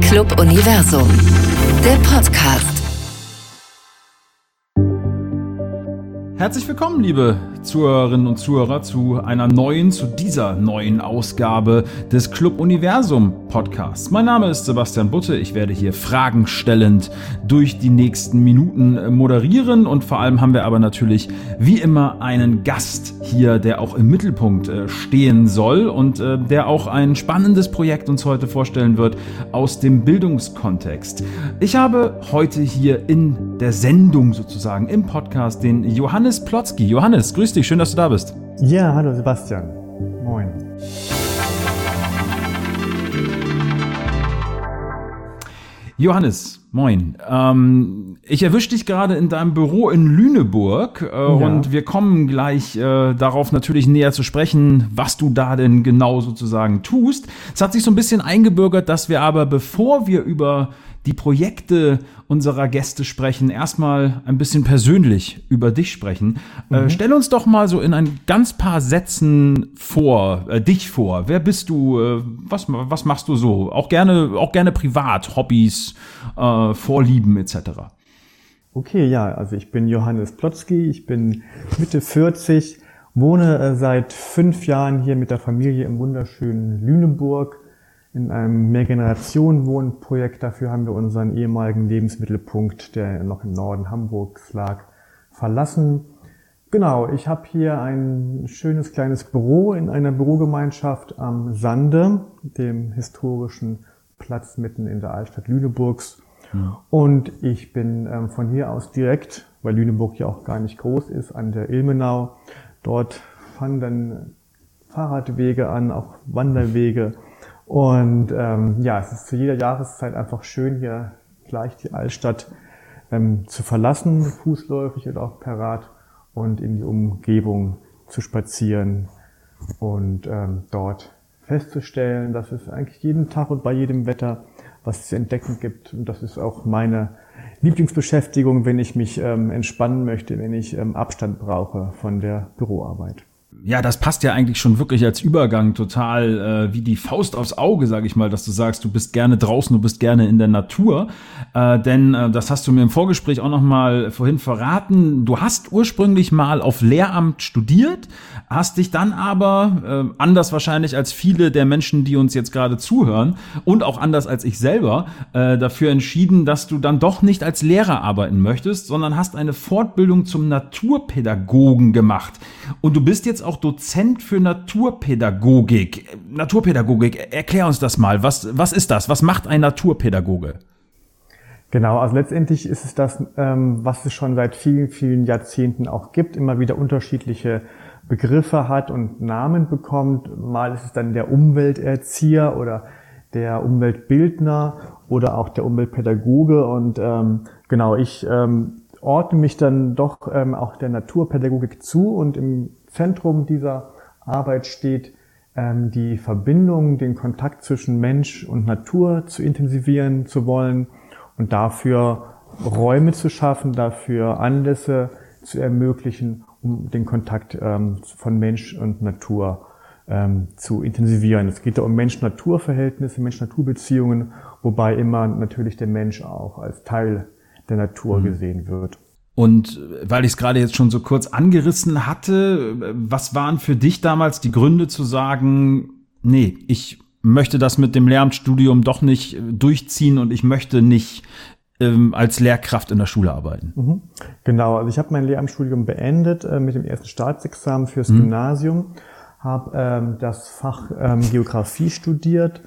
Club Universum, der Podcast. Herzlich willkommen, liebe Zuhörerinnen und Zuhörer, zu einer neuen, zu dieser neuen Ausgabe des Club Universum Podcasts. Mein Name ist Sebastian Butte. Ich werde hier Fragen stellend durch die nächsten Minuten moderieren und vor allem haben wir aber natürlich wie immer einen Gast hier, der auch im Mittelpunkt äh, stehen soll und äh, der auch ein spannendes Projekt uns heute vorstellen wird aus dem Bildungskontext. Ich habe heute hier in der Sendung sozusagen im Podcast den Johannes Plotzki. Johannes, grüß dich, schön, dass du da bist. Ja, hallo Sebastian. Moin. Johannes, moin. Ähm, ich erwische dich gerade in deinem Büro in Lüneburg äh, ja. und wir kommen gleich äh, darauf natürlich näher zu sprechen, was du da denn genau sozusagen tust. Es hat sich so ein bisschen eingebürgert, dass wir aber, bevor wir über die Projekte unserer Gäste sprechen, erstmal ein bisschen persönlich über dich sprechen. Äh, mhm. Äh, stell uns doch mal so in ein ganz paar Sätzen vor, äh, dich vor. Wer bist du? Äh, was, was machst du so? Auch gerne, auch gerne privat, Hobbys, äh, Vorlieben etc. Okay, ja, also ich bin Johannes Plotzki, ich bin Mitte 40, wohne äh, seit fünf Jahren hier mit der Familie im wunderschönen Lüneburg in einem Mehrgenerationen-Wohnprojekt. Dafür haben wir unseren ehemaligen Lebensmittelpunkt, der noch im Norden Hamburgs lag, verlassen. Genau, ich habe hier ein schönes kleines Büro in einer Bürogemeinschaft am Sande, dem historischen Platz mitten in der Altstadt Lüneburgs. Ja. Und ich bin ähm, von hier aus direkt, weil Lüneburg ja auch gar nicht groß ist, an der Ilmenau. Dort fanden dann Fahrradwege an, auch Wanderwege. Und ähm, ja, es ist zu jeder Jahreszeit einfach schön, hier gleich die Altstadt ähm, zu verlassen, fußläufig oder auch per Rad und in die Umgebung zu spazieren und ähm, dort festzustellen, dass es eigentlich jeden Tag und bei jedem Wetter was zu entdecken gibt. Und das ist auch meine Lieblingsbeschäftigung, wenn ich mich ähm, entspannen möchte, wenn ich ähm, Abstand brauche von der Büroarbeit ja, das passt ja eigentlich schon wirklich als Übergang total äh, wie die Faust aufs Auge, sage ich mal, dass du sagst, du bist gerne draußen, du bist gerne in der Natur. Äh, denn äh, das hast du mir im Vorgespräch auch noch mal vorhin verraten. Du hast ursprünglich mal auf Lehramt studiert, hast dich dann aber äh, anders wahrscheinlich als viele der Menschen, die uns jetzt gerade zuhören und auch anders als ich selber äh, dafür entschieden, dass du dann doch nicht als Lehrer arbeiten möchtest, sondern hast eine Fortbildung zum Naturpädagogen gemacht. Und du bist jetzt auch auch Dozent für Naturpädagogik. Naturpädagogik, erklär uns das mal. Was, was ist das? Was macht ein Naturpädagoge? Genau, also letztendlich ist es das, ähm, was es schon seit vielen, vielen Jahrzehnten auch gibt, immer wieder unterschiedliche Begriffe hat und Namen bekommt. Mal ist es dann der Umwelterzieher oder der Umweltbildner oder auch der Umweltpädagoge. Und ähm, genau, ich ähm, ordne mich dann doch ähm, auch der Naturpädagogik zu und im Zentrum dieser Arbeit steht, ähm, die Verbindung, den Kontakt zwischen Mensch und Natur zu intensivieren zu wollen und dafür Räume zu schaffen, dafür Anlässe zu ermöglichen, um den Kontakt ähm, von Mensch und Natur ähm, zu intensivieren. Es geht da um Mensch-Natur-Verhältnisse, Mensch-Natur-Beziehungen, wobei immer natürlich der Mensch auch als Teil der Natur mhm. gesehen wird. Und weil ich es gerade jetzt schon so kurz angerissen hatte, was waren für dich damals die Gründe zu sagen, nee, ich möchte das mit dem Lehramtsstudium doch nicht durchziehen und ich möchte nicht ähm, als Lehrkraft in der Schule arbeiten? Mhm. Genau, also ich habe mein Lehramtsstudium beendet äh, mit dem ersten Staatsexamen fürs mhm. Gymnasium, habe ähm, das Fach ähm, Geografie studiert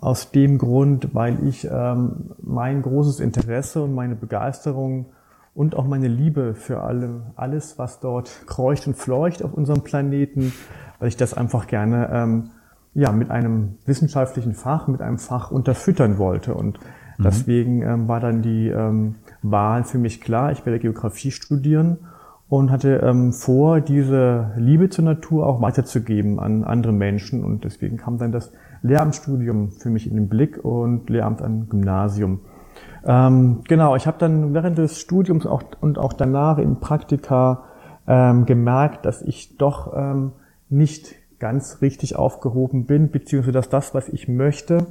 aus dem Grund, weil ich ähm, mein großes Interesse und meine Begeisterung und auch meine Liebe für alle, alles, was dort kreucht und fleucht auf unserem Planeten, weil ich das einfach gerne ähm, ja, mit einem wissenschaftlichen Fach, mit einem Fach unterfüttern wollte. Und mhm. deswegen ähm, war dann die ähm, Wahl für mich klar, ich werde Geografie studieren und hatte ähm, vor, diese Liebe zur Natur auch weiterzugeben an andere Menschen. Und deswegen kam dann das Lehramtsstudium für mich in den Blick und Lehramt an Gymnasium. Ähm, genau, ich habe dann während des Studiums auch, und auch danach in Praktika ähm, gemerkt, dass ich doch ähm, nicht ganz richtig aufgehoben bin, beziehungsweise dass das, was ich möchte,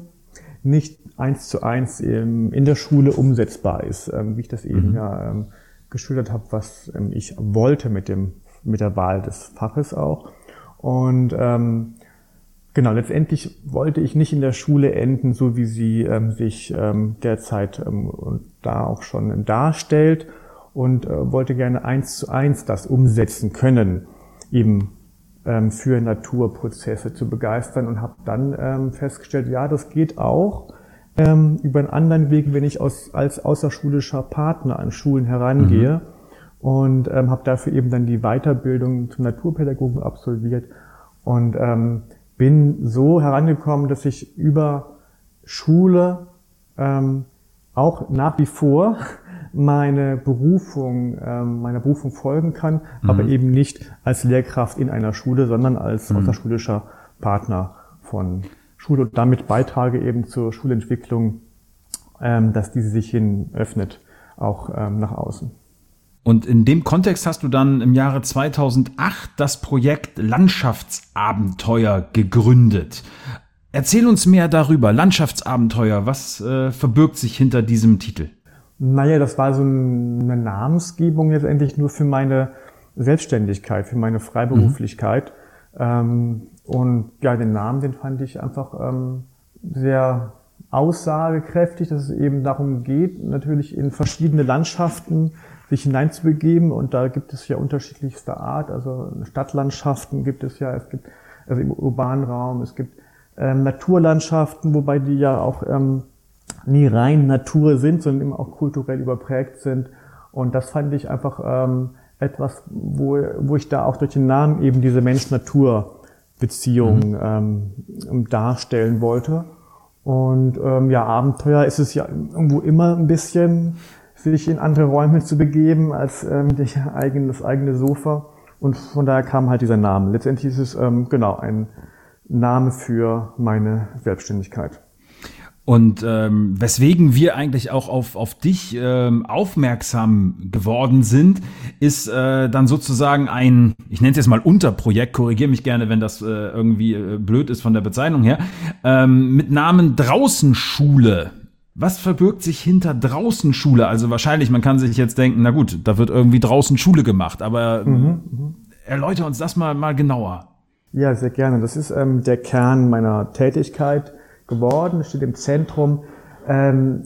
nicht eins zu eins in der Schule umsetzbar ist, ähm, wie ich das eben Mhm. ja ähm, geschildert habe, was ähm, ich wollte mit dem mit der Wahl des Faches auch. Und ähm, genau, letztendlich wollte ich nicht in der Schule enden, so wie sie ähm, sich ähm, derzeit ähm, und da auch schon darstellt und äh, wollte gerne eins zu eins das umsetzen können, eben ähm, für Naturprozesse zu begeistern und habe dann ähm, festgestellt, ja, das geht auch ähm, über einen anderen Weg, wenn ich aus, als außerschulischer Partner an Schulen herangehe und ähm, habe dafür eben dann die Weiterbildung zum Naturpädagogen absolviert und ähm, bin so herangekommen, dass ich über Schule ähm, auch nach wie vor meine Berufung, ähm, meiner Berufung folgen kann, aber eben nicht als Lehrkraft in einer Schule, sondern als außerschulischer Partner von Schule. Und damit beitrage eben zur Schulentwicklung, ähm, dass diese sich hin öffnet, auch ähm, nach außen. Und in dem Kontext hast du dann im Jahre 2008 das Projekt Landschaftsabenteuer gegründet. Erzähl uns mehr darüber. Landschaftsabenteuer, was äh, verbirgt sich hinter diesem Titel? Naja, das war so eine Namensgebung letztendlich nur für meine Selbstständigkeit, für meine Freiberuflichkeit. Ähm, und ja, den Namen, den fand ich einfach ähm, sehr aussagekräftig, dass es eben darum geht, natürlich in verschiedene Landschaften sich hineinzubegeben. Und da gibt es ja unterschiedlichste Art. Also Stadtlandschaften gibt es ja, es gibt also im urbanen Raum, es gibt ähm, Naturlandschaften, wobei die ja auch ähm, nie rein Natur sind, sondern immer auch kulturell überprägt sind. Und das fand ich einfach ähm, etwas, wo, wo ich da auch durch den Namen eben diese Mensch-Natur-Beziehung ähm, darstellen wollte. Und ähm, ja, Abenteuer ist es ja irgendwo immer ein bisschen, sich in andere Räume zu begeben als ähm, eigene, das eigene Sofa. Und von daher kam halt dieser Name. Letztendlich ist es ähm, genau ein Name für meine Selbstständigkeit. Und ähm, weswegen wir eigentlich auch auf, auf dich ähm, aufmerksam geworden sind, ist äh, dann sozusagen ein, ich nenne es jetzt mal Unterprojekt, korrigiere mich gerne, wenn das äh, irgendwie äh, blöd ist von der Bezeichnung her, ähm, mit Namen Draußenschule. Was verbirgt sich hinter Draußenschule? Also wahrscheinlich, man kann sich jetzt denken, na gut, da wird irgendwie draußen Schule gemacht, aber erläuter uns das mal, mal genauer. Ja, sehr gerne. Das ist ähm, der Kern meiner Tätigkeit geworden, steht im Zentrum. Ähm,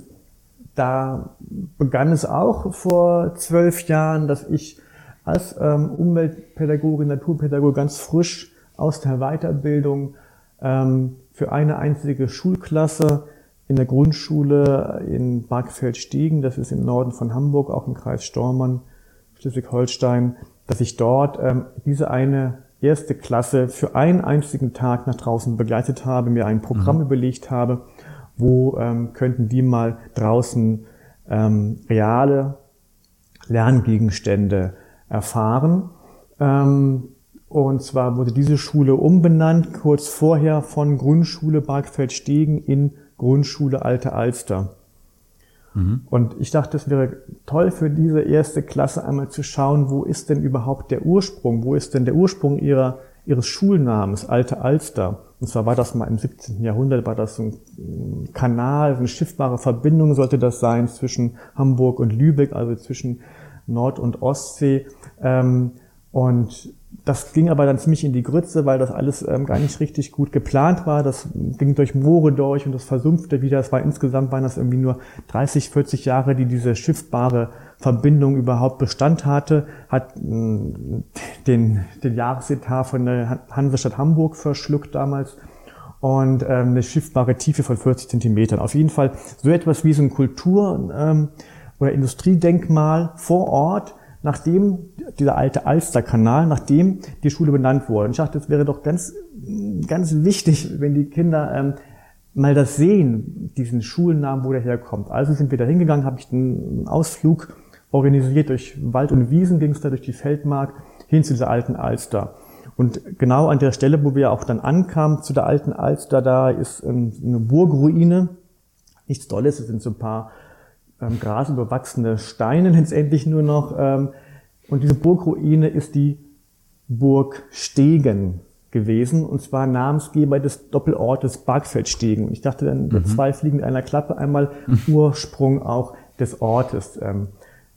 da begann es auch vor zwölf Jahren, dass ich als ähm, Umweltpädagoge, Naturpädagoge ganz frisch aus der Weiterbildung ähm, für eine einzige Schulklasse in der Grundschule in Barkfeld-Stiegen, das ist im Norden von Hamburg, auch im Kreis Stormann, Schleswig-Holstein, dass ich dort ähm, diese eine erste Klasse für einen einzigen Tag nach draußen begleitet habe, mir ein Programm mhm. überlegt habe, wo ähm, könnten die mal draußen ähm, reale Lerngegenstände erfahren. Ähm, und zwar wurde diese Schule umbenannt, kurz vorher von Grundschule Barkfeld-Stegen in Grundschule Alte Alster. Mhm. Und ich dachte, es wäre toll für diese erste Klasse einmal zu schauen, wo ist denn überhaupt der Ursprung? Wo ist denn der Ursprung ihrer, ihres Schulnamens, Alte Alster? Und zwar war das mal im 17. Jahrhundert, war das so ein Kanal, eine schiffbare Verbindung sollte das sein zwischen Hamburg und Lübeck, also zwischen Nord- und Ostsee. Und das ging aber dann ziemlich in die Grütze, weil das alles ähm, gar nicht richtig gut geplant war. Das ging durch Moore durch und das versumpfte wieder. Es war insgesamt waren das irgendwie nur 30, 40 Jahre, die diese schiffbare Verbindung überhaupt Bestand hatte, hat mh, den, den Jahresetat von der Hansestadt Hamburg verschluckt damals und ähm, eine schiffbare Tiefe von 40 Zentimetern. Auf jeden Fall so etwas wie so ein Kultur- ähm, oder Industriedenkmal vor Ort, nachdem dieser alte Alsterkanal, nachdem die Schule benannt wurde. Ich dachte, es wäre doch ganz, ganz wichtig, wenn die Kinder ähm, mal das sehen, diesen Schulnamen, wo der herkommt. Also sind wir da hingegangen, habe ich einen Ausflug organisiert durch Wald und Wiesen, ging es da durch die Feldmark hin zu dieser alten Alster. Und genau an der Stelle, wo wir auch dann ankamen, zu der alten Alster, da ist eine Burgruine. Nichts Tolles, es sind so ein paar ähm, grasüberwachsene Steine letztendlich nur noch. Ähm, und diese Burgruine ist die Burg Stegen. gewesen, und zwar Namensgeber des Doppelortes Bargfeldstegen. Ich dachte dann, mhm. zwei fliegen in einer Klappe, einmal Ursprung auch des Ortes ähm,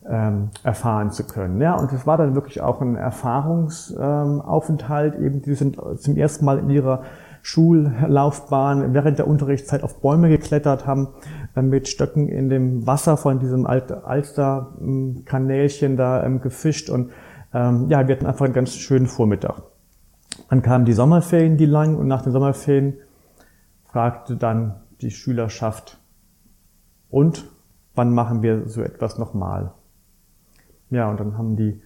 ähm, erfahren zu können. Ja, und es war dann wirklich auch ein Erfahrungsaufenthalt. Ähm, eben, die sind zum ersten Mal in ihrer Schullaufbahn während der Unterrichtszeit auf Bäume geklettert, haben äh, mit Stöcken in dem Wasser von diesem Alster-Kanälchen da ähm, gefischt und ähm, ja, wir hatten einfach einen ganz schönen Vormittag. Dann kamen die Sommerferien, die lang, und nach den Sommerferien fragte dann die Schülerschaft, und wann machen wir so etwas nochmal? Ja, und dann haben die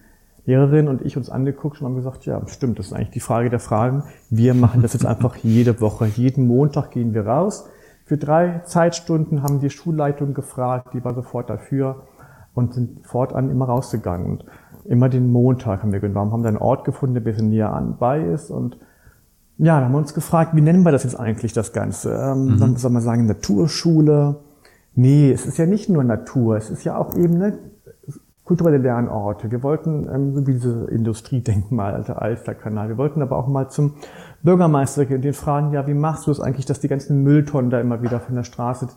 Lehrerin und ich uns angeguckt und haben gesagt, ja, stimmt, das ist eigentlich die Frage der Fragen. Wir machen das jetzt einfach jede Woche. Jeden Montag gehen wir raus. Für drei Zeitstunden haben die Schulleitung gefragt, die war sofort dafür und sind fortan immer rausgegangen. Und immer den Montag haben wir genommen, haben dann einen Ort gefunden, der ein bisschen näher anbei ist und ja, dann haben wir uns gefragt, wie nennen wir das jetzt eigentlich, das Ganze? Ähm, mhm. Soll man sagen, Naturschule. Nee, es ist ja nicht nur Natur, es ist ja auch eben eine kulturelle Lernorte. Wir wollten, ähm, so wie diese Industriedenkmal, alter Alsterkanal, wir wollten aber auch mal zum Bürgermeister gehen und den fragen, ja, wie machst du es eigentlich, dass die ganzen Mülltonnen da immer wieder von der Straße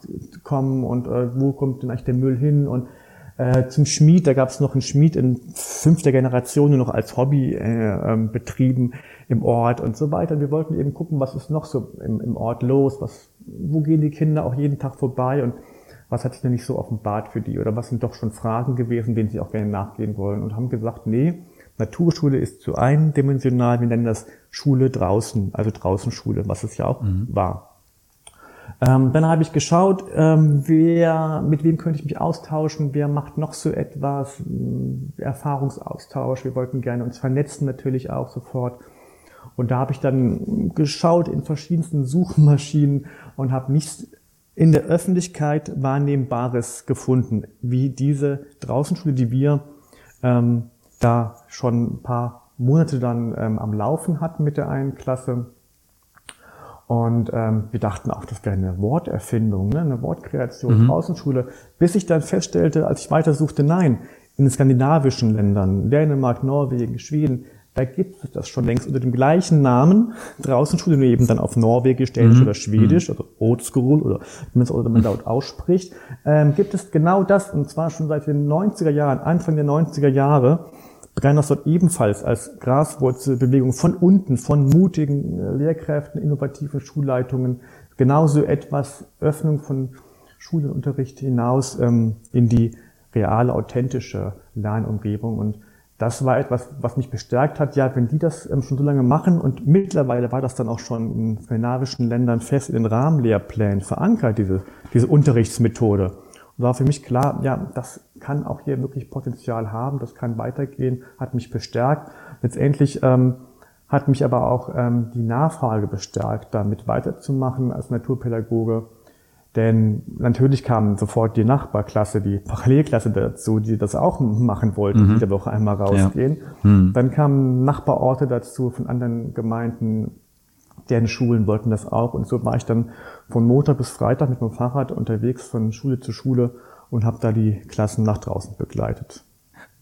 kommen und äh, wo kommt denn eigentlich der Müll hin und äh, zum Schmied, da gab es noch einen Schmied in fünfter Generation nur noch als Hobby äh, ähm, betrieben im Ort und so weiter. Und wir wollten eben gucken, was ist noch so im, im Ort los, was, wo gehen die Kinder auch jeden Tag vorbei und was hat sich denn nicht so offenbart für die oder was sind doch schon Fragen gewesen, denen sie auch gerne nachgehen wollen und haben gesagt, nee, Naturschule ist zu eindimensional, wir nennen das Schule draußen, also Draußenschule, was es ja auch mhm. war. Ähm, dann habe ich geschaut, ähm, wer, mit wem könnte ich mich austauschen, wer macht noch so etwas, ähm, Erfahrungsaustausch. Wir wollten gerne uns vernetzen natürlich auch sofort. Und da habe ich dann geschaut in verschiedensten Suchmaschinen und habe nichts in der Öffentlichkeit Wahrnehmbares gefunden, wie diese Draußenschule, die wir ähm, da schon ein paar Monate dann ähm, am Laufen hatten mit der einen Klasse und ähm, wir dachten auch, das wäre eine Worterfindung, ne? eine Wortkreation, mhm. Außenschule, bis ich dann feststellte, als ich weitersuchte, nein, in den skandinavischen Ländern, Dänemark, Norwegen, Schweden, da gibt es das schon längst unter dem gleichen Namen, Draußenschule, nur eben dann auf Norwegisch, Dänisch mhm. oder Schwedisch, mhm. also Oldschool oder wie man es laut ausspricht, ähm, gibt es genau das, und zwar schon seit den 90er Jahren, Anfang der 90er Jahre, begann das dort ebenfalls als Graswurzelbewegung von unten, von mutigen äh, Lehrkräften, innovativen Schulleitungen, genauso etwas Öffnung von Schulunterricht hinaus ähm, in die reale, authentische Lernumgebung. Und das war etwas, was mich bestärkt hat. Ja, wenn die das ähm, schon so lange machen und mittlerweile war das dann auch schon in skandinavischen Ländern fest in den Rahmenlehrplänen verankert, diese, diese Unterrichtsmethode war für mich klar, ja, das kann auch hier wirklich Potenzial haben, das kann weitergehen, hat mich bestärkt. Letztendlich ähm, hat mich aber auch ähm, die Nachfrage bestärkt, damit weiterzumachen als Naturpädagoge. Denn natürlich kam sofort die Nachbarklasse, die Parallelklasse dazu, die das auch machen wollten, mhm. jede Woche einmal rausgehen. Ja. Mhm. Dann kamen Nachbarorte dazu von anderen Gemeinden, deren Schulen wollten das auch. Und so war ich dann von Montag bis Freitag mit dem Fahrrad unterwegs von Schule zu Schule und habe da die Klassen nach draußen begleitet.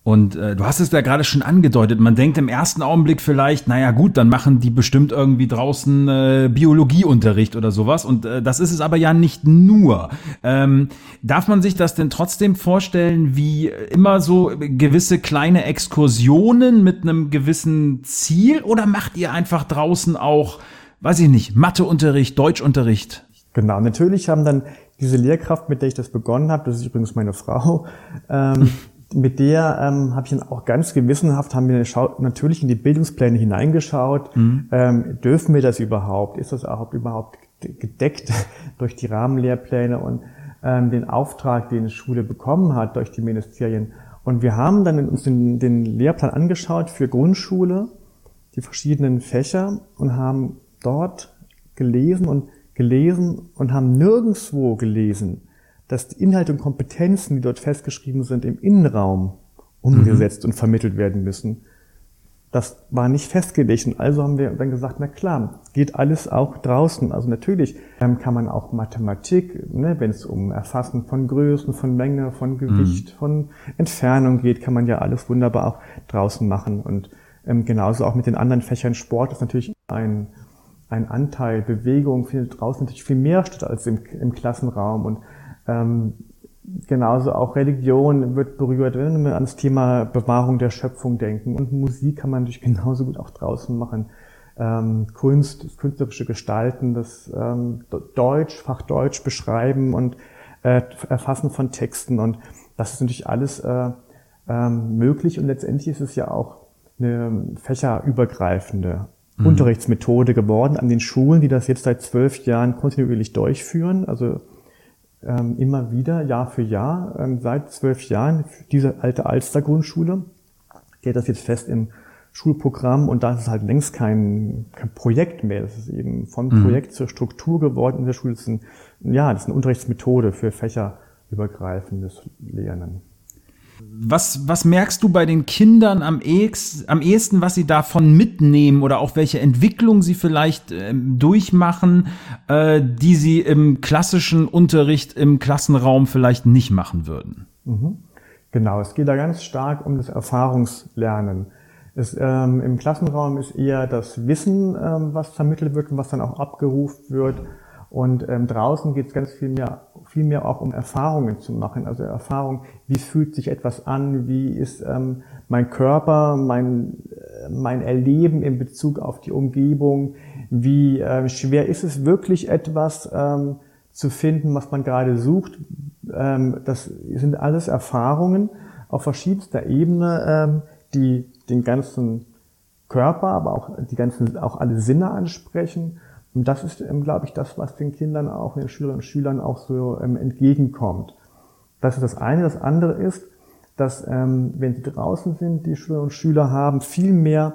Und äh, du hast es ja gerade schon angedeutet, man denkt im ersten Augenblick vielleicht, naja gut, dann machen die bestimmt irgendwie draußen äh, Biologieunterricht oder sowas. Und äh, das ist es aber ja nicht nur. Ähm, darf man sich das denn trotzdem vorstellen, wie immer so gewisse kleine Exkursionen mit einem gewissen Ziel? Oder macht ihr einfach draußen auch weiß ich nicht, Matheunterricht, Deutschunterricht? Genau, natürlich haben dann diese Lehrkraft, mit der ich das begonnen habe, das ist übrigens meine Frau, ähm, mit der ähm, habe ich dann auch ganz gewissenhaft, haben wir natürlich in die Bildungspläne hineingeschaut. Mhm. Ähm, dürfen wir das überhaupt? Ist das auch überhaupt gedeckt durch die Rahmenlehrpläne und ähm, den Auftrag, den die Schule bekommen hat durch die Ministerien? Und wir haben dann uns den, den Lehrplan angeschaut für Grundschule, die verschiedenen Fächer und haben dort gelesen und gelesen und haben nirgendswo gelesen, dass die Inhalte und Kompetenzen, die dort festgeschrieben sind, im Innenraum umgesetzt mhm. und vermittelt werden müssen. Das war nicht festgelegt. Und also haben wir dann gesagt, na klar, geht alles auch draußen. Also natürlich ähm, kann man auch Mathematik, ne, wenn es um Erfassen von Größen, von Menge, von Gewicht, mhm. von Entfernung geht, kann man ja alles wunderbar auch draußen machen. Und ähm, genauso auch mit den anderen Fächern Sport ist natürlich ein, ein Anteil Bewegung findet draußen natürlich viel mehr statt als im, im Klassenraum und ähm, genauso auch Religion wird berührt, wenn wir ans Thema Bewahrung der Schöpfung denken und Musik kann man natürlich genauso gut auch draußen machen. Ähm, Kunst, künstlerische Gestalten, das ähm, Deutsch, Fach Deutsch beschreiben und äh, Erfassen von Texten und das ist natürlich alles äh, ähm, möglich und letztendlich ist es ja auch eine fächerübergreifende mhm. Unterrichtsmethode geworden an den Schulen, die das jetzt seit zwölf Jahren kontinuierlich durchführen. Also ähm, immer wieder, Jahr für Jahr, ähm, seit zwölf Jahren, diese alte Alster-Grundschule, geht das jetzt fest im Schulprogramm und da ist es halt längst kein, kein Projekt mehr. Das ist eben vom mhm. Projekt zur Struktur geworden in der Schule. Das ist, ein, ja, das ist eine Unterrichtsmethode für fächerübergreifendes Lernen. Was, was merkst du bei den Kindern am, ehesten, am ehesten, was sie davon mitnehmen oder auch welche Entwicklung sie vielleicht äh, durchmachen, äh, die sie im klassischen Unterricht im Klassenraum vielleicht nicht machen würden? Mhm. Genau, es geht da ganz stark um das Erfahrungslernen. Es, ähm, Im Klassenraum ist eher das Wissen, ähm, was vermittelt wird und was dann auch abgerufen wird. Und ähm, draußen geht es ganz viel mehr, viel mehr auch um Erfahrungen zu machen. Also Erfahrung, wie fühlt sich etwas an, wie ist ähm, mein Körper, mein, äh, mein Erleben in Bezug auf die Umgebung, wie äh, schwer ist es wirklich etwas ähm, zu finden, was man gerade sucht. Ähm, das sind alles Erfahrungen auf verschiedenster Ebene, ähm, die den ganzen Körper, aber auch die ganzen, auch alle Sinne ansprechen und das ist, ähm, glaube ich, das, was den Kindern auch, den Schülerinnen und Schülern auch so ähm, entgegenkommt. Das ist das eine. Das andere ist, dass, ähm, wenn sie draußen sind, die Schülerinnen und Schüler haben viel mehr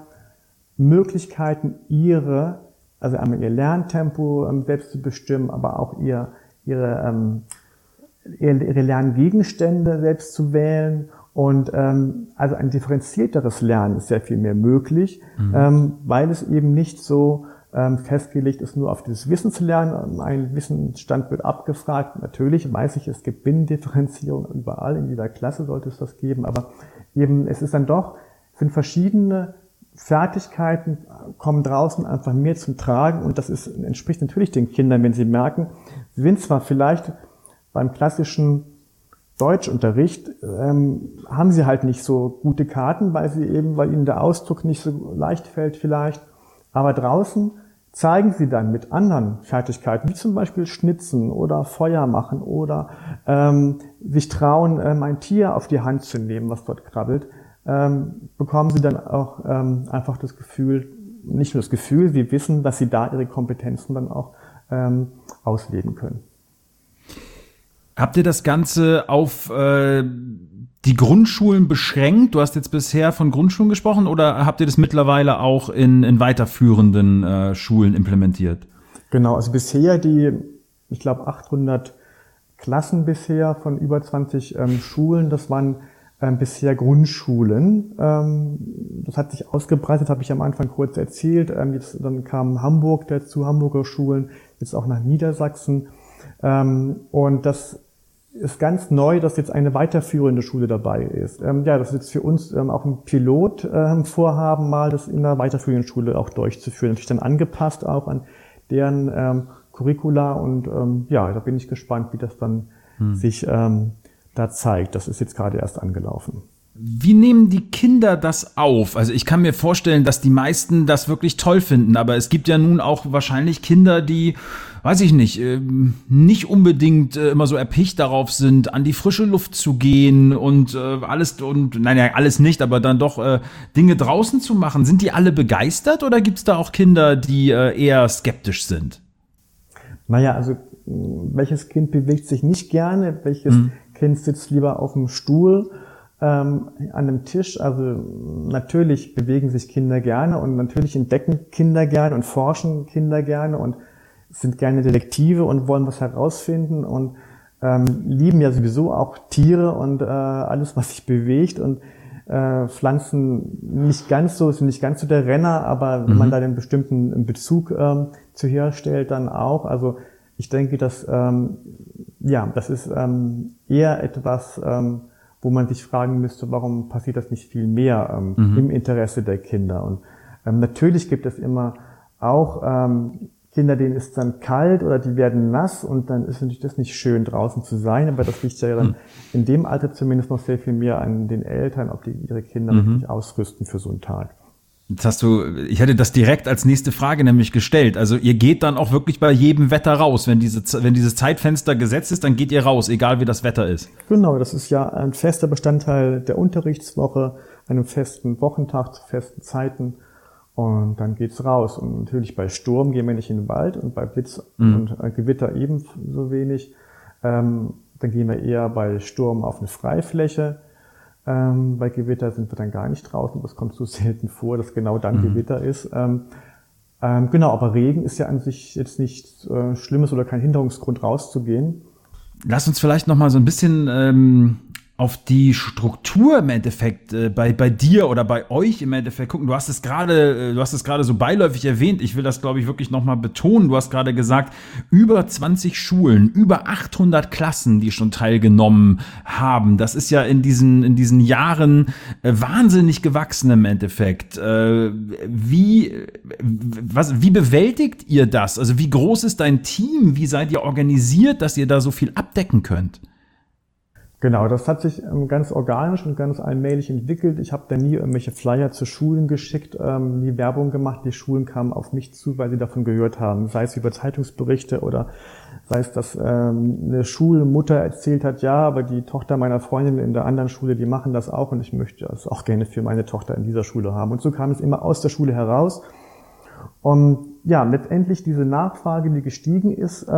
Möglichkeiten, ihre, also einmal ihr Lerntempo selbst zu bestimmen, aber auch ihr, ihre, ihre Lerngegenstände selbst zu wählen und ähm, also ein differenzierteres Lernen ist sehr viel mehr möglich, mhm. ähm, weil es eben nicht so ähm, festgelegt ist, nur auf dieses Wissen zu lernen. Ein Wissensstand wird abgefragt. Natürlich weiß ich, es gibt Binnendifferenzierung überall, in jeder Klasse sollte es das geben, aber eben es ist dann doch, sind verschiedene Fertigkeiten kommen draußen einfach mehr zum Tragen und das ist, entspricht natürlich den Kindern, wenn sie merken, sie sind zwar vielleicht beim klassischen Deutschunterricht, ähm, haben sie halt nicht so gute Karten, weil sie eben, weil ihnen der Ausdruck nicht so leicht fällt vielleicht, aber draußen zeigen sie dann mit anderen Fertigkeiten, wie zum Beispiel Schnitzen oder Feuer machen oder ähm, sich trauen, ähm, ein Tier auf die Hand zu nehmen, was dort krabbelt, ähm, bekommen sie dann auch ähm, einfach das Gefühl, nicht nur das Gefühl, sie wissen, dass sie da ihre Kompetenzen dann auch ähm, ausleben können. Habt ihr das Ganze auf äh, die Grundschulen beschränkt? Du hast jetzt bisher von Grundschulen gesprochen oder habt ihr das mittlerweile auch in, in weiterführenden äh, Schulen implementiert? Genau, also bisher die, ich glaube 800 Klassen bisher von über 20 ähm, Schulen, das waren ähm, bisher Grundschulen. Ähm, das hat sich ausgebreitet, habe ich am Anfang kurz erzählt. Ähm, jetzt, dann kam Hamburg dazu, Hamburger Schulen, jetzt auch nach Niedersachsen. Ähm, und das ist ganz neu, dass jetzt eine weiterführende Schule dabei ist. Ähm, ja, das ist jetzt für uns ähm, auch ein Pilotvorhaben, ähm, mal das in einer weiterführenden Schule auch durchzuführen. Natürlich dann angepasst auch an deren ähm, Curricula und ähm, ja, da bin ich gespannt, wie das dann hm. sich ähm, da zeigt. Das ist jetzt gerade erst angelaufen. Wie nehmen die Kinder das auf? Also ich kann mir vorstellen, dass die meisten das wirklich toll finden, aber es gibt ja nun auch wahrscheinlich Kinder, die, weiß ich nicht, ähm, nicht unbedingt äh, immer so erpicht darauf sind, an die frische Luft zu gehen und äh, alles und nein, ja, alles nicht, aber dann doch äh, Dinge draußen zu machen. Sind die alle begeistert oder gibt es da auch Kinder, die eher skeptisch sind? Naja, also welches Kind bewegt sich nicht gerne, welches hm. Kind sitzt lieber auf dem Stuhl? ähm, an einem Tisch. Also natürlich bewegen sich Kinder gerne und natürlich entdecken Kinder gerne und forschen Kinder gerne und sind gerne Detektive und wollen was herausfinden und ähm, lieben ja sowieso auch Tiere und äh, alles, was sich bewegt und äh, Pflanzen nicht ganz so, sind nicht ganz so der Renner, aber mhm. wenn man mhm. da den bestimmten Bezug ähm, zu herstellt, dann auch. Also ich denke, dass ähm, ja, das ist ähm, eher etwas, ähm, wo man sich fragen müsste, warum passiert das nicht viel mehr ähm, mhm. im Interesse der Kinder. Und ähm, natürlich gibt es immer auch ähm, Kinder, denen ist dann kalt oder die werden nass und dann ist natürlich das nicht schön draußen zu sein, aber das liegt ja dann mhm. in dem Alter zumindest noch sehr viel mehr an den Eltern, ob die ihre Kinder mhm. wirklich ausrüsten für so einen Tag. Jetzt hast du, ich hätte das direkt als nächste Frage nämlich gestellt. Also ihr geht dann auch wirklich bei jedem Wetter raus. Wenn, diese, wenn dieses Zeitfenster gesetzt ist, dann geht ihr raus, egal wie das Wetter ist. Genau, das ist ja ein fester Bestandteil der Unterrichtswoche, einem festen Wochentag zu festen Zeiten. Und dann geht's raus. Und natürlich bei Sturm gehen wir nicht in den Wald und bei Blitz mhm. und äh, Gewitter ebenso wenig. Ähm, dann gehen wir eher bei Sturm auf eine Freifläche ähm, bei Gewitter sind wir dann gar nicht draußen. Das kommt so selten vor, dass genau dann mhm. Gewitter ist. Ähm, ähm, genau, aber Regen ist ja an sich jetzt nichts äh, Schlimmes oder kein Hinderungsgrund rauszugehen. Lass uns vielleicht noch mal so ein bisschen ähm, auf die Struktur im Endeffekt äh, bei, bei dir oder bei euch im Endeffekt gucken. Du hast es gerade, äh, du hast es gerade so beiläufig erwähnt. Ich will das, glaube ich, wirklich nochmal betonen. Du hast gerade gesagt, über 20 Schulen, über 800 Klassen, die schon teilgenommen haben. Das ist ja in diesen, in diesen Jahren äh, wahnsinnig gewachsen im Endeffekt. Äh, wie, was, wie bewältigt ihr das? Also wie groß ist dein Team? Wie seid ihr organisiert, dass ihr da so viel abdecken könnt? Genau, das hat sich ähm, ganz organisch und ganz allmählich entwickelt. Ich habe da nie irgendwelche Flyer zu Schulen geschickt, ähm, nie Werbung gemacht. Die Schulen kamen auf mich zu, weil sie davon gehört haben. Sei es über Zeitungsberichte oder sei es, dass ähm, eine Schulmutter erzählt hat, ja, aber die Tochter meiner Freundin in der anderen Schule, die machen das auch und ich möchte das auch gerne für meine Tochter in dieser Schule haben. Und so kam es immer aus der Schule heraus. Und ja, letztendlich diese Nachfrage, die gestiegen ist,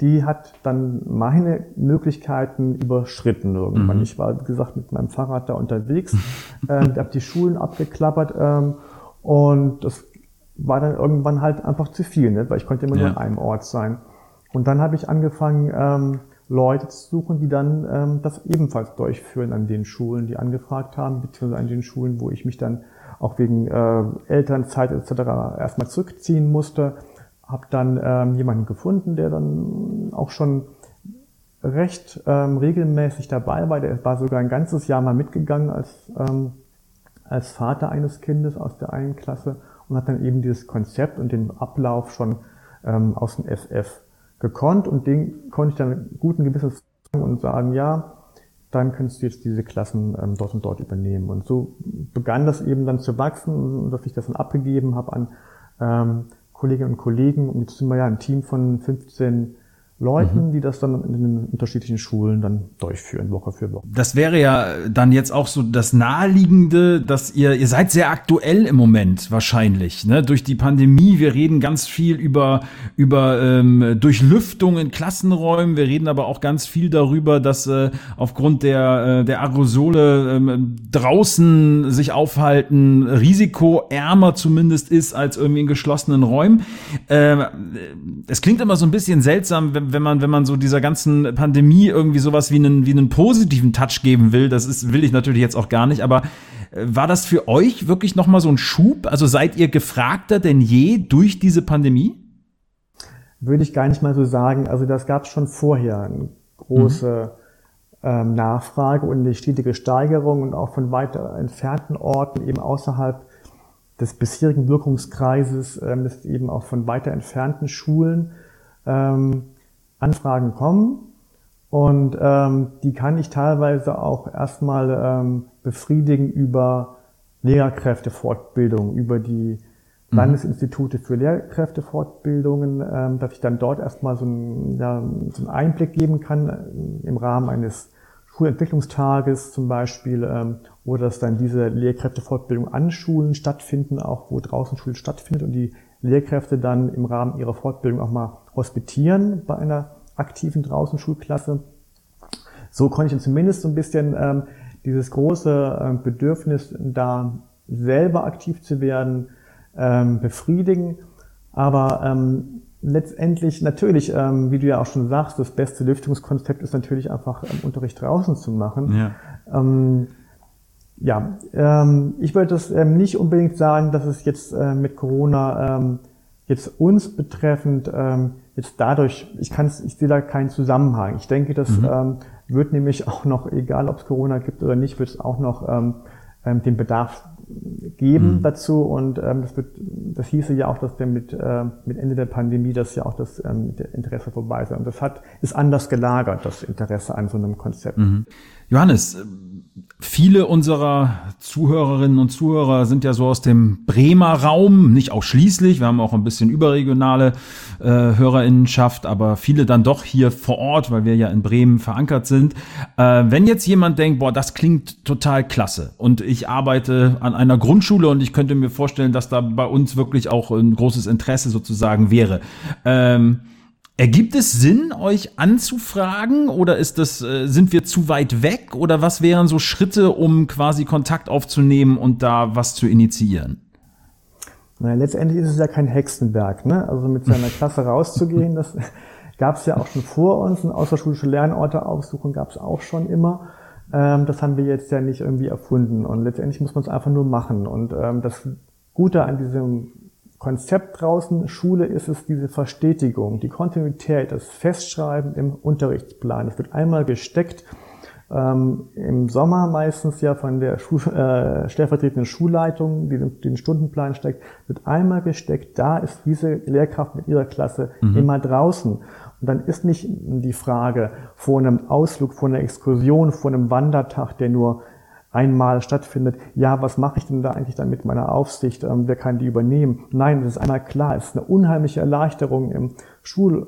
die hat dann meine Möglichkeiten überschritten irgendwann. Mhm. Ich war, wie gesagt, mit meinem Fahrrad da unterwegs, ähm, habe die Schulen abgeklappert ähm, und das war dann irgendwann halt einfach zu viel, ne? weil ich konnte immer ja. nur an einem Ort sein. Und dann habe ich angefangen, ähm, Leute zu suchen, die dann ähm, das ebenfalls durchführen an den Schulen, die angefragt haben, beziehungsweise an den Schulen, wo ich mich dann auch wegen äh, Elternzeit etc. erstmal zurückziehen musste habe dann ähm, jemanden gefunden, der dann auch schon recht ähm, regelmäßig dabei war. Der war sogar ein ganzes Jahr mal mitgegangen als, ähm, als Vater eines Kindes aus der einen Klasse und hat dann eben dieses Konzept und den Ablauf schon ähm, aus dem FF gekonnt und den konnte ich dann guten Gewissens und sagen, ja, dann könntest du jetzt diese Klassen ähm, dort und dort übernehmen. Und so begann das eben dann zu wachsen, dass ich das dann abgegeben habe an ähm, Kolleginnen und Kollegen. Und jetzt sind wir ja ein Team von 15 Leuten, mhm. die das dann in den unterschiedlichen Schulen dann durchführen, Woche für Woche. Das wäre ja dann jetzt auch so das Naheliegende, dass ihr, ihr seid sehr aktuell im Moment wahrscheinlich, ne? Durch die Pandemie. Wir reden ganz viel über, über ähm, Durchlüftung in Klassenräumen. Wir reden aber auch ganz viel darüber, dass äh, aufgrund der, äh, der Aerosole äh, draußen sich aufhalten, risikoärmer zumindest ist als irgendwie in geschlossenen Räumen. Äh, es klingt immer so ein bisschen seltsam, wenn wenn man, wenn man so dieser ganzen Pandemie irgendwie sowas wie einen, wie einen positiven Touch geben will, das ist, will ich natürlich jetzt auch gar nicht, aber äh, war das für euch wirklich nochmal so ein Schub? Also seid ihr gefragter denn je durch diese Pandemie? Würde ich gar nicht mal so sagen. Also das gab es schon vorher eine große mhm. ähm, Nachfrage und eine stetige Steigerung und auch von weiter entfernten Orten eben außerhalb des bisherigen Wirkungskreises, ähm, ist eben auch von weiter entfernten Schulen. Ähm, Anfragen kommen und ähm, die kann ich teilweise auch erstmal ähm, befriedigen über Lehrkräftefortbildung, über die mhm. Landesinstitute für Lehrkräftefortbildungen, ähm, dass ich dann dort erstmal so, ein, ja, so einen Einblick geben kann äh, im Rahmen eines Schulentwicklungstages zum Beispiel, ähm, wo das dann diese Lehrkräftefortbildung an Schulen stattfinden, auch wo draußen Schulen stattfindet und die Lehrkräfte dann im Rahmen ihrer Fortbildung auch mal hospitieren bei einer aktiven draußen Schulklasse. So konnte ich zumindest so ein bisschen ähm, dieses große äh, Bedürfnis, da selber aktiv zu werden, ähm, befriedigen. Aber ähm, letztendlich natürlich, ähm, wie du ja auch schon sagst, das beste Lüftungskonzept ist natürlich einfach ähm, Unterricht draußen zu machen. Ja. Ähm, ja, ähm, ich würde das ähm, nicht unbedingt sagen, dass es jetzt äh, mit Corona ähm, jetzt uns betreffend ähm, jetzt dadurch, ich kann ich sehe da keinen Zusammenhang. Ich denke, das mhm. ähm, wird nämlich auch noch, egal ob es Corona gibt oder nicht, wird es auch noch ähm, ähm, den Bedarf geben mhm. dazu und ähm, das, wird, das hieße ja auch, dass der mit, äh, mit Ende der Pandemie das ja auch das ähm, der Interesse vorbei ist. Und das hat ist anders gelagert, das Interesse an so einem Konzept. Mhm. Johannes, viele unserer Zuhörerinnen und Zuhörer sind ja so aus dem Bremer Raum, nicht ausschließlich, wir haben auch ein bisschen überregionale äh, Hörerinnenschaft, aber viele dann doch hier vor Ort, weil wir ja in Bremen verankert sind. Äh, wenn jetzt jemand denkt, boah, das klingt total klasse und ich arbeite an einer Grundschule und ich könnte mir vorstellen, dass da bei uns wirklich auch ein großes Interesse sozusagen wäre. Ähm, Ergibt es Sinn, euch anzufragen oder ist das, äh, sind wir zu weit weg oder was wären so Schritte, um quasi Kontakt aufzunehmen und da was zu initiieren? Naja, letztendlich ist es ja kein Hexenwerk, ne? Also mit seiner Klasse rauszugehen, das gab es ja auch schon vor uns. Und außerschulische Lernorte aufsuchen gab es auch schon immer. Ähm, das haben wir jetzt ja nicht irgendwie erfunden. Und letztendlich muss man es einfach nur machen. Und ähm, das Gute an diesem Konzept draußen, Schule ist es diese Verstetigung, die Kontinuität, das Festschreiben im Unterrichtsplan. Es wird einmal gesteckt, ähm, im Sommer meistens ja von der Schul äh, stellvertretenden Schulleitung, die den, den, Stundenplan steckt, wird einmal gesteckt, da ist diese Lehrkraft mit ihrer Klasse mhm. immer draußen. Und dann ist nicht die Frage vor einem Ausflug, vor einer Exkursion, vor einem Wandertag, der nur einmal stattfindet, ja, was mache ich denn da eigentlich dann mit meiner Aufsicht, ähm, wer kann die übernehmen? Nein, das ist einmal klar, es ist eine unheimliche Erleichterung im Schul,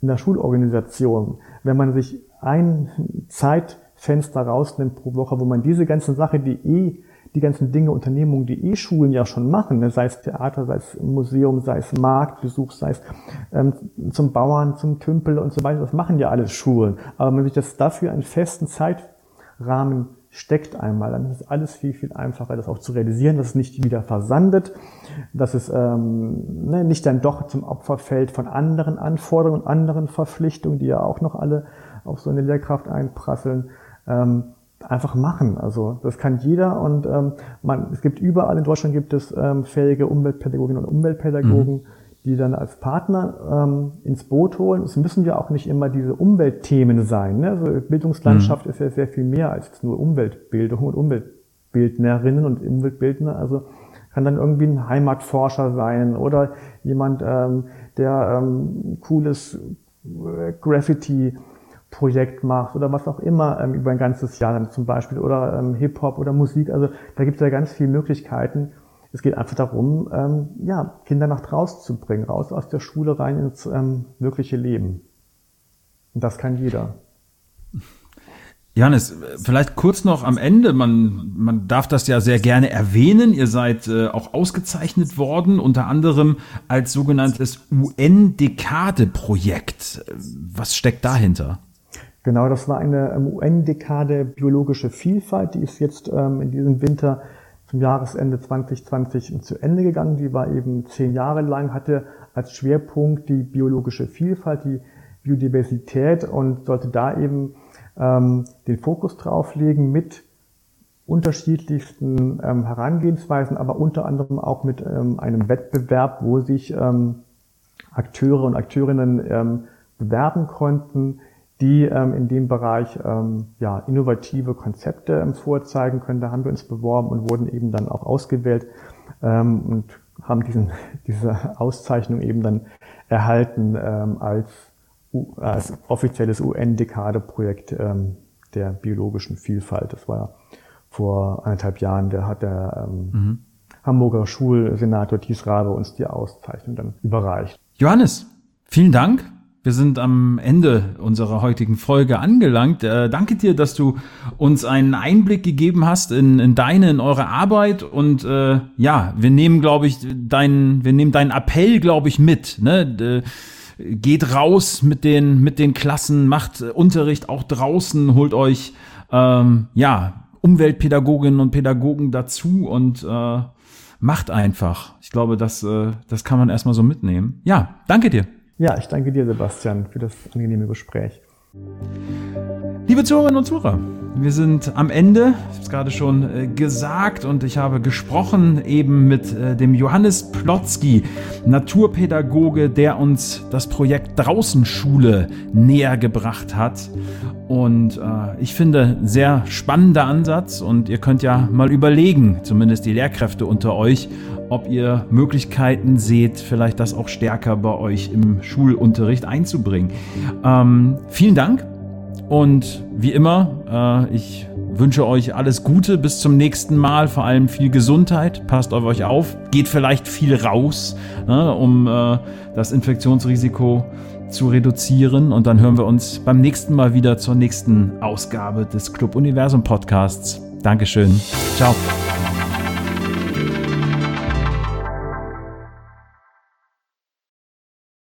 in der Schulorganisation, wenn man sich ein Zeitfenster rausnimmt pro Woche, wo man diese ganzen Sachen, die eh die ganzen Dinge, Unternehmungen, die eh Schulen ja schon machen, ne, sei es Theater, sei es Museum, sei es Marktbesuch, sei es ähm, zum Bauern, zum Tümpel und so weiter, das machen ja alles Schulen. Aber wenn man sich das dafür einen festen Zeitrahmen steckt einmal, dann ist es alles viel, viel einfacher, das auch zu realisieren, dass es nicht wieder versandet, dass es ähm, ne, nicht dann doch zum Opfer fällt von anderen Anforderungen anderen Verpflichtungen, die ja auch noch alle auf so eine Lehrkraft einprasseln. Ähm, einfach machen. Also das kann jeder und ähm, man, es gibt überall in Deutschland gibt es ähm, fähige Umweltpädagoginnen und Umweltpädagogen, mhm die dann als Partner ähm, ins Boot holen. Es müssen ja auch nicht immer diese Umweltthemen sein. Ne? Also Bildungslandschaft mhm. ist ja sehr viel mehr als nur Umweltbildung und Umweltbildnerinnen und Umweltbildner. Also kann dann irgendwie ein Heimatforscher sein oder jemand, ähm, der ähm, cooles äh, Graffiti Projekt macht oder was auch immer ähm, über ein ganzes Jahr dann zum Beispiel oder ähm, Hip-Hop oder Musik. Also da gibt es ja ganz viele Möglichkeiten, es geht einfach darum, ähm, ja, Kinder nach draußen zu bringen, raus aus der Schule rein ins ähm, wirkliche Leben. Und das kann jeder. Johannes, vielleicht kurz noch am Ende. Man, man darf das ja sehr gerne erwähnen. Ihr seid äh, auch ausgezeichnet worden, unter anderem als sogenanntes UN-Dekade-Projekt. Was steckt dahinter? Genau, das war eine ähm, UN-Dekade biologische Vielfalt. Die ist jetzt ähm, in diesem Winter zum Jahresende 2020 zu Ende gegangen. Die war eben zehn Jahre lang, hatte als Schwerpunkt die biologische Vielfalt, die Biodiversität und sollte da eben ähm, den Fokus drauf legen mit unterschiedlichsten ähm, Herangehensweisen, aber unter anderem auch mit ähm, einem Wettbewerb, wo sich ähm, Akteure und Akteurinnen ähm, bewerben konnten, die ähm, in dem Bereich ähm, ja, innovative Konzepte ähm, vorzeigen können. Da haben wir uns beworben und wurden eben dann auch ausgewählt ähm, und haben diesen, diese Auszeichnung eben dann erhalten ähm, als, als offizielles UN-Dekade-Projekt ähm, der biologischen Vielfalt. Das war vor anderthalb Jahren, der hat der ähm, mhm. Hamburger Schulsenator Thies Rabe uns die Auszeichnung dann überreicht. Johannes, vielen Dank wir sind am Ende unserer heutigen Folge angelangt. Äh, danke dir, dass du uns einen Einblick gegeben hast in, in deine, in eure Arbeit. Und äh, ja, wir nehmen, glaube ich, deinen, wir nehmen deinen Appell, glaube ich, mit. Ne? Äh, geht raus mit den, mit den Klassen, macht Unterricht auch draußen, holt euch ähm, ja Umweltpädagoginnen und Pädagogen dazu und äh, macht einfach. Ich glaube, das, äh, das kann man erstmal so mitnehmen. Ja, danke dir. Ja, ich danke dir, Sebastian, für das angenehme Gespräch. Liebe Zuhörerinnen und Zuhörer, wir sind am Ende, ich habe es gerade schon äh, gesagt und ich habe gesprochen eben mit äh, dem Johannes Plotzki, Naturpädagoge, der uns das Projekt Draußenschule näher gebracht hat. Und äh, ich finde, sehr spannender Ansatz und ihr könnt ja mal überlegen, zumindest die Lehrkräfte unter euch, ob ihr Möglichkeiten seht, vielleicht das auch stärker bei euch im Schulunterricht einzubringen. Ähm, vielen Dank und wie immer, äh, ich wünsche euch alles Gute bis zum nächsten Mal, vor allem viel Gesundheit, passt auf euch auf, geht vielleicht viel raus, ne, um äh, das Infektionsrisiko zu reduzieren und dann hören wir uns beim nächsten Mal wieder zur nächsten Ausgabe des Club Universum Podcasts. Dankeschön. Ciao.